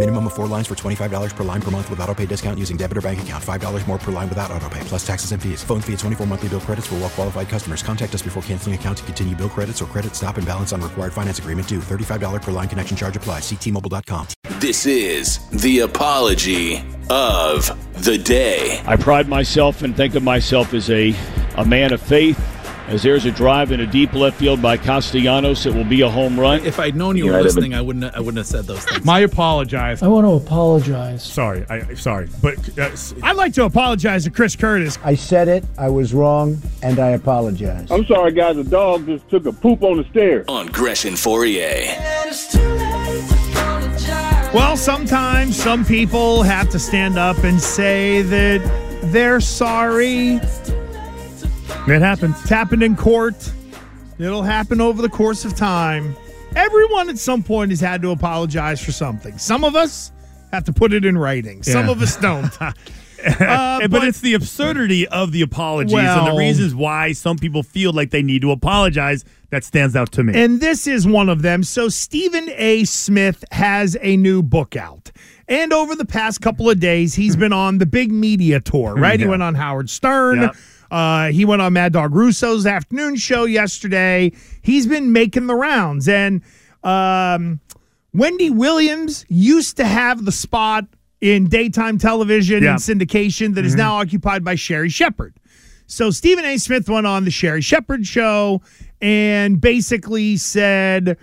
Minimum of four lines for $25 per line per month with auto pay discount using debit or bank account. $5 more per line without auto pay, plus taxes and fees. Phone fee at 24 monthly bill credits for well qualified customers. Contact us before canceling account to continue bill credits or credit stop and balance on required finance agreement due. $35 per line connection charge applies. Ctmobile.com. This is the apology of the day. I pride myself and think of myself as a, a man of faith. As there's a drive in a deep left field by Castellanos, it will be a home run. If I'd known you were listening, I wouldn't. I wouldn't have said those things. My apologize. I want to apologize. Sorry, I sorry, but uh, I'd like to apologize to Chris Curtis. I said it. I was wrong, and I apologize. I'm sorry, guys. The dog just took a poop on the stairs. On Gresh and Fourier. Well, sometimes some people have to stand up and say that they're sorry. It happens. It's happened in court. It'll happen over the course of time. Everyone at some point has had to apologize for something. Some of us have to put it in writing. Some Yeah. of us don't. Uh, but, it's the absurdity of the apologies and the reasons why some people feel like they need to apologize that stands out to me. And this is one of them. So, Stephen A. Smith has a new book out. And over the past couple of days, he's been on the big media tour, right? He went on Howard Stern. Yep. Uh, he went on Mad Dog Russo's afternoon show yesterday. He's been making the rounds. And um, Wendy Williams used to have the spot in daytime television Yeah. and syndication that is now occupied by Sherri Shepherd. So Stephen A. Smith went on the Sherri Shepherd show and basically said,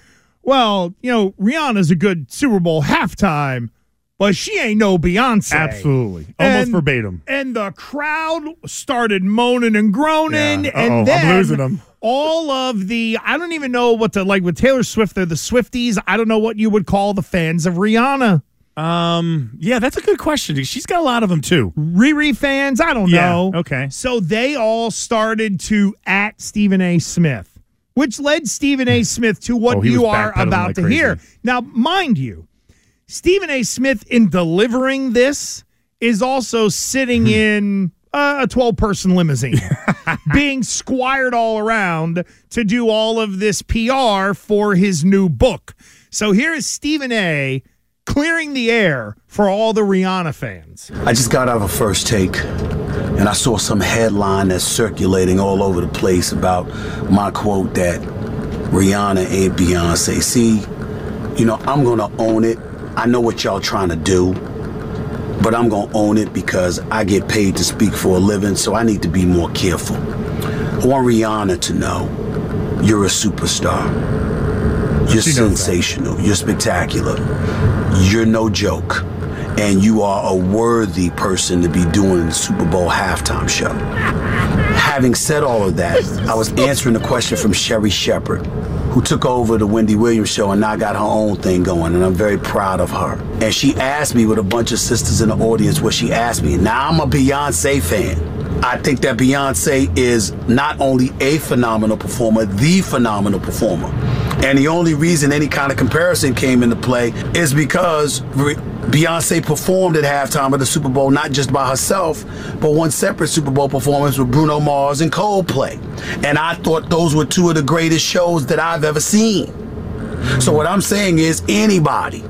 "Well, you know, Rihanna's a good Super Bowl halftime, but she ain't no Beyonce." Absolutely. Almost And- verbatim. And the crowd started moaning and groaning, Yeah. I'm and then losing 'em. all of the I don't even know what to like with Taylor Swift. They're the Swifties. I don't know what you would call the fans of Rihanna. Um, yeah, that's a good question. She's got a lot of them too. Riri fans, I don't Yeah, know. okay. So they all started to at Stephen A. Smith, which led Stephen A. Smith to what Oh, you are about like to hear. Now, mind you, Stephen A. Smith, in delivering this, is also sitting Hmm. in uh, a 12 person limousine, being squired all around to do all of this PR for his new book. So here is Stephen A. clearing the air for all the Rihanna fans. I just got out of a first take and I saw some headline that's circulating all over the place about my quote that Rihanna ain't Beyonce. See, you know, I'm gonna own it. I know what y'all trying to do, but I'm gonna own it because I get paid to speak for a living, so I need to be more careful. I want Rihanna to know you're a superstar. You're She sensational. You're spectacular. You're no joke. And you are a worthy person to be doing the Super Bowl halftime show. Having said all of that, I was answering a question from Sherri Shepherd, who took over the Wendy Williams show and now got her own thing going, and I'm very proud of her. And she asked me with a bunch of sisters in the audience what she asked me. Now I'm a Beyonce fan. I think that Beyonce is not only a phenomenal performer, the phenomenal performer. And the only reason any kind of comparison came into play is because Beyonce performed at halftime of the Super Bowl not just by herself, but one separate Super Bowl performance with Bruno Mars and Coldplay. And I thought those were two of the greatest shows that I've ever seen. So what I'm saying is anybody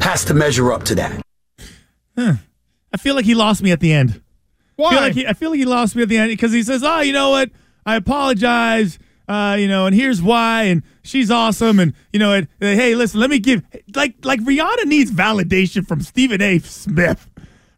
has to measure up to that. I feel like he lost me at the end. Why? I feel like he, I feel like he lost me at the end because he says, "Oh, you know what? I apologize. Uh, you know, and here's why. And she's awesome. And you know, and, uh, hey, listen, let me give like like Rihanna needs validation from Stephen A. Smith.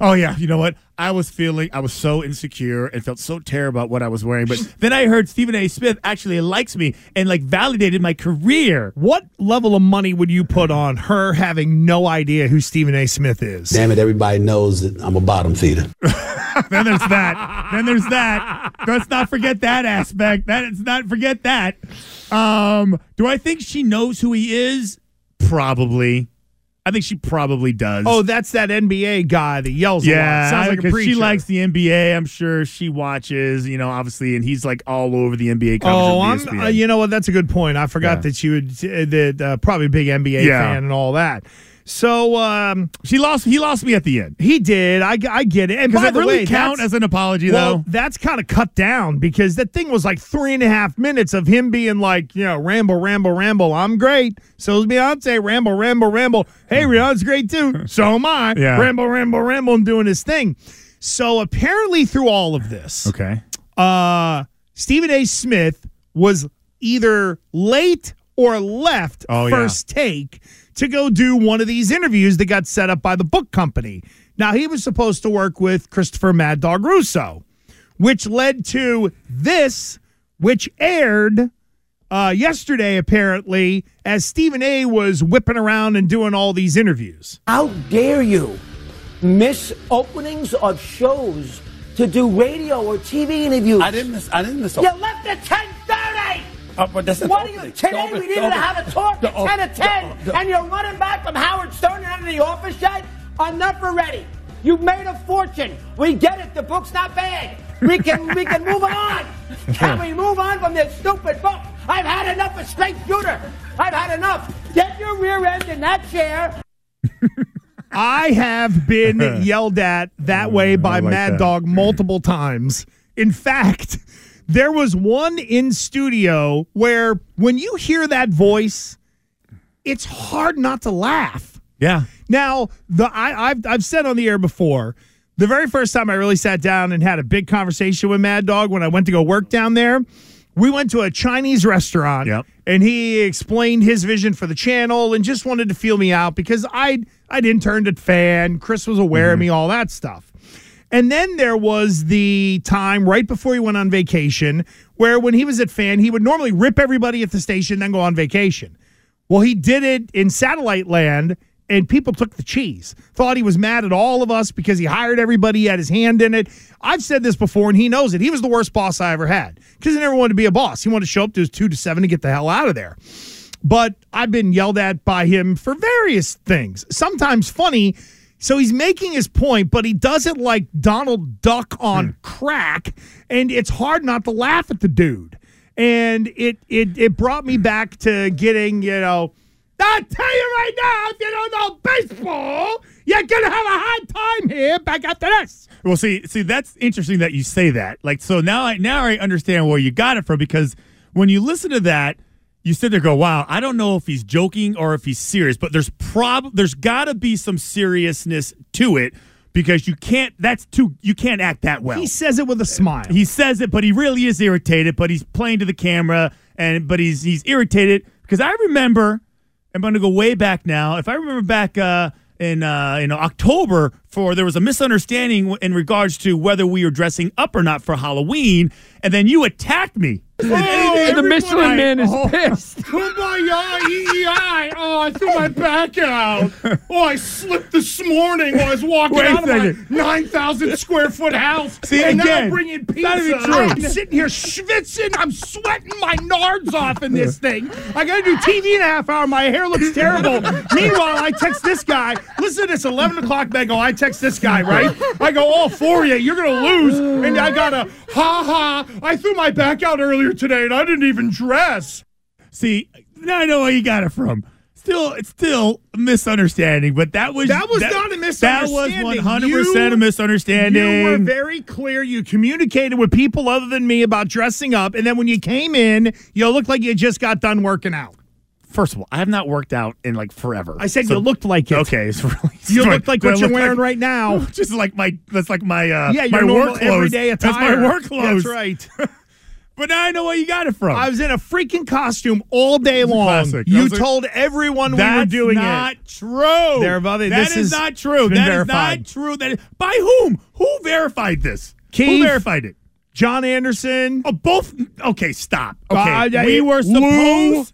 Oh yeah, you know what? I was feeling I was so insecure and felt so terrible about what I was wearing. But then I heard Stephen A. Smith actually likes me and like validated my career. What level of money would you put on her having no idea who Stephen A. Smith is? Damn it, everybody knows that I'm a bottom feeder. then there's that. Then there's that. Let's not forget that aspect. Let's not forget that. Um, do I think she knows who he is? Probably. I think she probably does. Oh, that's that NBA guy that yells yeah, a lot. Sounds like a preacher. she likes the NBA. I'm sure she watches, you know, obviously, and he's like all over the NBA. Oh, I'm. Uh, you know what? That's a good point. I forgot Yeah. that you would. Uh, that uh, probably a big NBA Yeah. fan and all that. So um, she lost. He lost me at the end. He did. I, I get it. And by that the really way, count as an apology, well, though? That's kind of cut down because that thing was like three and a half minutes of him being like, you know, ramble, ramble, ramble. I'm great. So is Beyonce. Ramble, ramble, ramble. Hey, Rihanna's great too. So am I. Yeah. Ramble, ramble, ramble, and doing his thing. So apparently, through all of this, Okay. uh, Stephen A. Smith was either late or left Oh, yeah. first take to go do one of these interviews that got set up by the book company. Now, he was supposed to work with Christopher Mad Dog Russo, which led to this, which aired uh, yesterday, apparently, as Stephen A. was whipping around and doing all these interviews. How dare you miss openings of shows to do radio or TV interviews? I didn't miss. I didn't miss. You left at ten thirty. Uh, but that's not What the are you opening. today? The open- we the needed to have a talk at op- ten to ten, the- the- and you're running back from Howard Stern and of the office yet? Enough already. You've made a fortune. We get it. The book's not bad. We can we can move on. Can we move on from this stupid book? I've had enough of straight shooter. I've had enough. Get your rear end in that chair. I have been yelled at that way by like Mad that. Dog multiple times. In fact, there was one in studio where when you hear that voice, it's hard not to laugh. Yeah. Now, the I, I've I've said on the air before, the very first time I really sat down and had a big conversation with Mad Dog when I went to go work down there, we went to a Chinese restaurant Yep. and he explained his vision for the channel and just wanted to feel me out because I'd I'd interned at Fan, Chris was aware of mm-hmm. me, all that stuff. And then there was the time right before he went on vacation where when he was at Fan, he would normally rip everybody at the station, then go on vacation. Well, he did it in satellite land, and people took the cheese. Thought he was mad at all of us because he hired everybody, he had his hand in it. I've said this before, and he knows it. He was the worst boss I ever had because he never wanted to be a boss. He wanted to show up to his two to seven to get the hell out of there. But I've been yelled at by him for various things, sometimes funny. So he's making his point, but he does it like Donald Duck on hmm. crack, and it's hard not to laugh at the dude. And it it it brought me back to getting, you know, I tell you right now, if you don't know baseball, you're gonna have a hard time here back after this. Well, see, see, that's interesting that you say that. Like, so now I now I understand where you got it from because when you listen to that, you sit there, and go, "Wow, I don't know if he's joking or if he's serious." But there's prob there's got to be some seriousness to it because you can't. That's too. You can't act that well. He says it with a smile. He says it, but he really is irritated. But he's playing to the camera, and but he's he's irritated because I remember. I'm going to go way back now. If I remember back uh, in uh, you know October, for there was a misunderstanding in regards to whether we were dressing up or not for Halloween, and then you attacked me. and the Michelin Man is pissed. Kumbaya, EEI. Oh, I threw my back out. Oh, I slipped this morning while I was walking Wait out of my 9,000 square foot house. See, and now again, I'm bringing it's not even true. I'm sitting here schwitzing. I'm sweating my nards off in this thing. I got to do TV in a half hour. My hair looks terrible. Meanwhile, I text this guy. Listen to this 11 o'clock bang. Oh, I text this guy, right? I go, oh, for you. You're going to lose. And I got a, ha ha. I threw my back out earlier today and I didn't even dress. See, now I know where you got it from. Still, it's still a misunderstanding, but that was That was not a misunderstanding. That was one hundred percent a misunderstanding. You were very clear. You communicated with people other than me about dressing up, and then when you came in, you looked like you just got done working out. First of all, I have not worked out in like forever. I said So- you looked like it. Okay, it's really You looked like what you're wearing like- right now. Just like my that's like my uh Yeah, my work clothes. everyday attire. That's my work clothes. That's right. But now I know where you got it from. I was in a freaking costume all day long. classic. You are- told everyone we were That's doing not it. true. There, Bubby, That this is is- not true. That is not true. That is, by whom? Who verified this? Who verified it? John Anderson. Oh, both. Okay, stop. Okay, Uh, we were supposed. Lou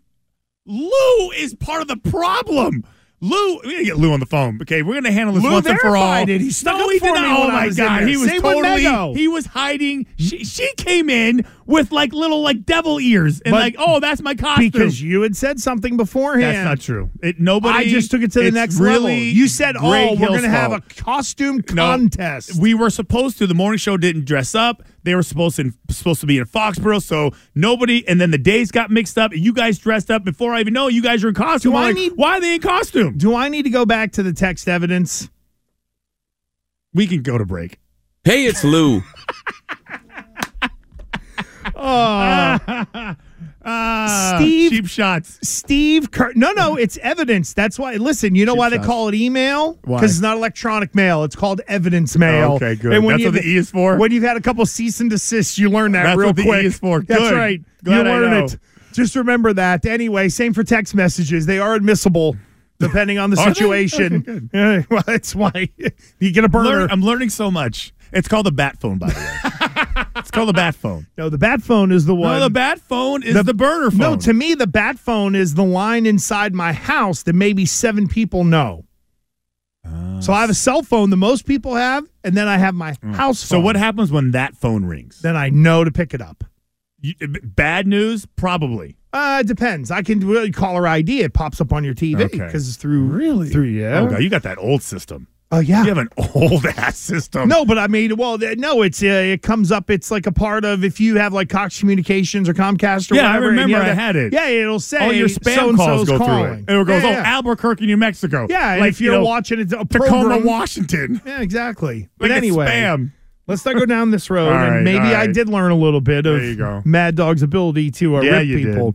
is part of the problem. Lou, we gotta get Lou on the phone. Okay, we're gonna handle this Lou once and for all. it. He stuck no, up he for did me not. Oh my god, he was Same totally. He was hiding. She, she came in with like little like devil ears and But- like, oh, that's my costume. Because you had said something beforehand. that's not true. It nobody. I just took it to the next really level. You said, "Oh, Greg we're going to have a fault. costume No, contest." We were supposed to. The morning show didn't dress up. They were supposed to supposed to be in Foxborough, so nobody. And then the days got mixed up, and you guys dressed up before I even know you guys are in costume. Do I'm I like, need- why are they in costume? Do I need to go back to the text evidence? We can go to break. Hey, it's Lou. Oh, Ah, Steve- cheap shots. Steve Kerr. No, no, it's evidence. That's why. Listen, you know Cheap why they shots. call it email? Why? Because it's not electronic mail. It's called evidence mail. Oh, okay, good. And when That's you- what the E is for? When you've had a couple cease and desists, you learn that That's real what the E quick. is for. That's right. Glad you learn it. Just remember that. Anyway, same for text messages. They are admissible. Depending on the situation. Good. Yeah, well, that's why you get a burner. Learn- I'm learning so much. It's called the bat phone, by the way. It's called the bat phone. no, the bat phone is the one. No, the bat phone is the, burner phone. No, to me, the bat phone is the line inside my house that maybe seven people know. Ah. so I have a cell phone that most people have, and then I have my mm. house so what happens when that phone rings? Then I know to pick it up. You, uh, bad news, probably. Uh, it depends. I can really caller ID. It pops up on your TV Okay. because it's through Really? through yeah. Oh god, you got that old system. Oh yeah. You have an old ass system. No, but I mean, well, no, it's uh, it comes up. It's like a part of if you have like Cox Communications or Comcast or Yeah, I whatever. you remember I had it. Yeah, it'll say All your spam calls go calling. through it. And it goes, Yeah, oh. Albuquerque, New Mexico. Yeah, like, if you're you know, watching it, Tacoma, Washington. Yeah, exactly. But Like anyway, spam. let's not go down this road. Right, and maybe all I did learn a little bit of. Mad Dog's ability to uh, Yeah, rip you did.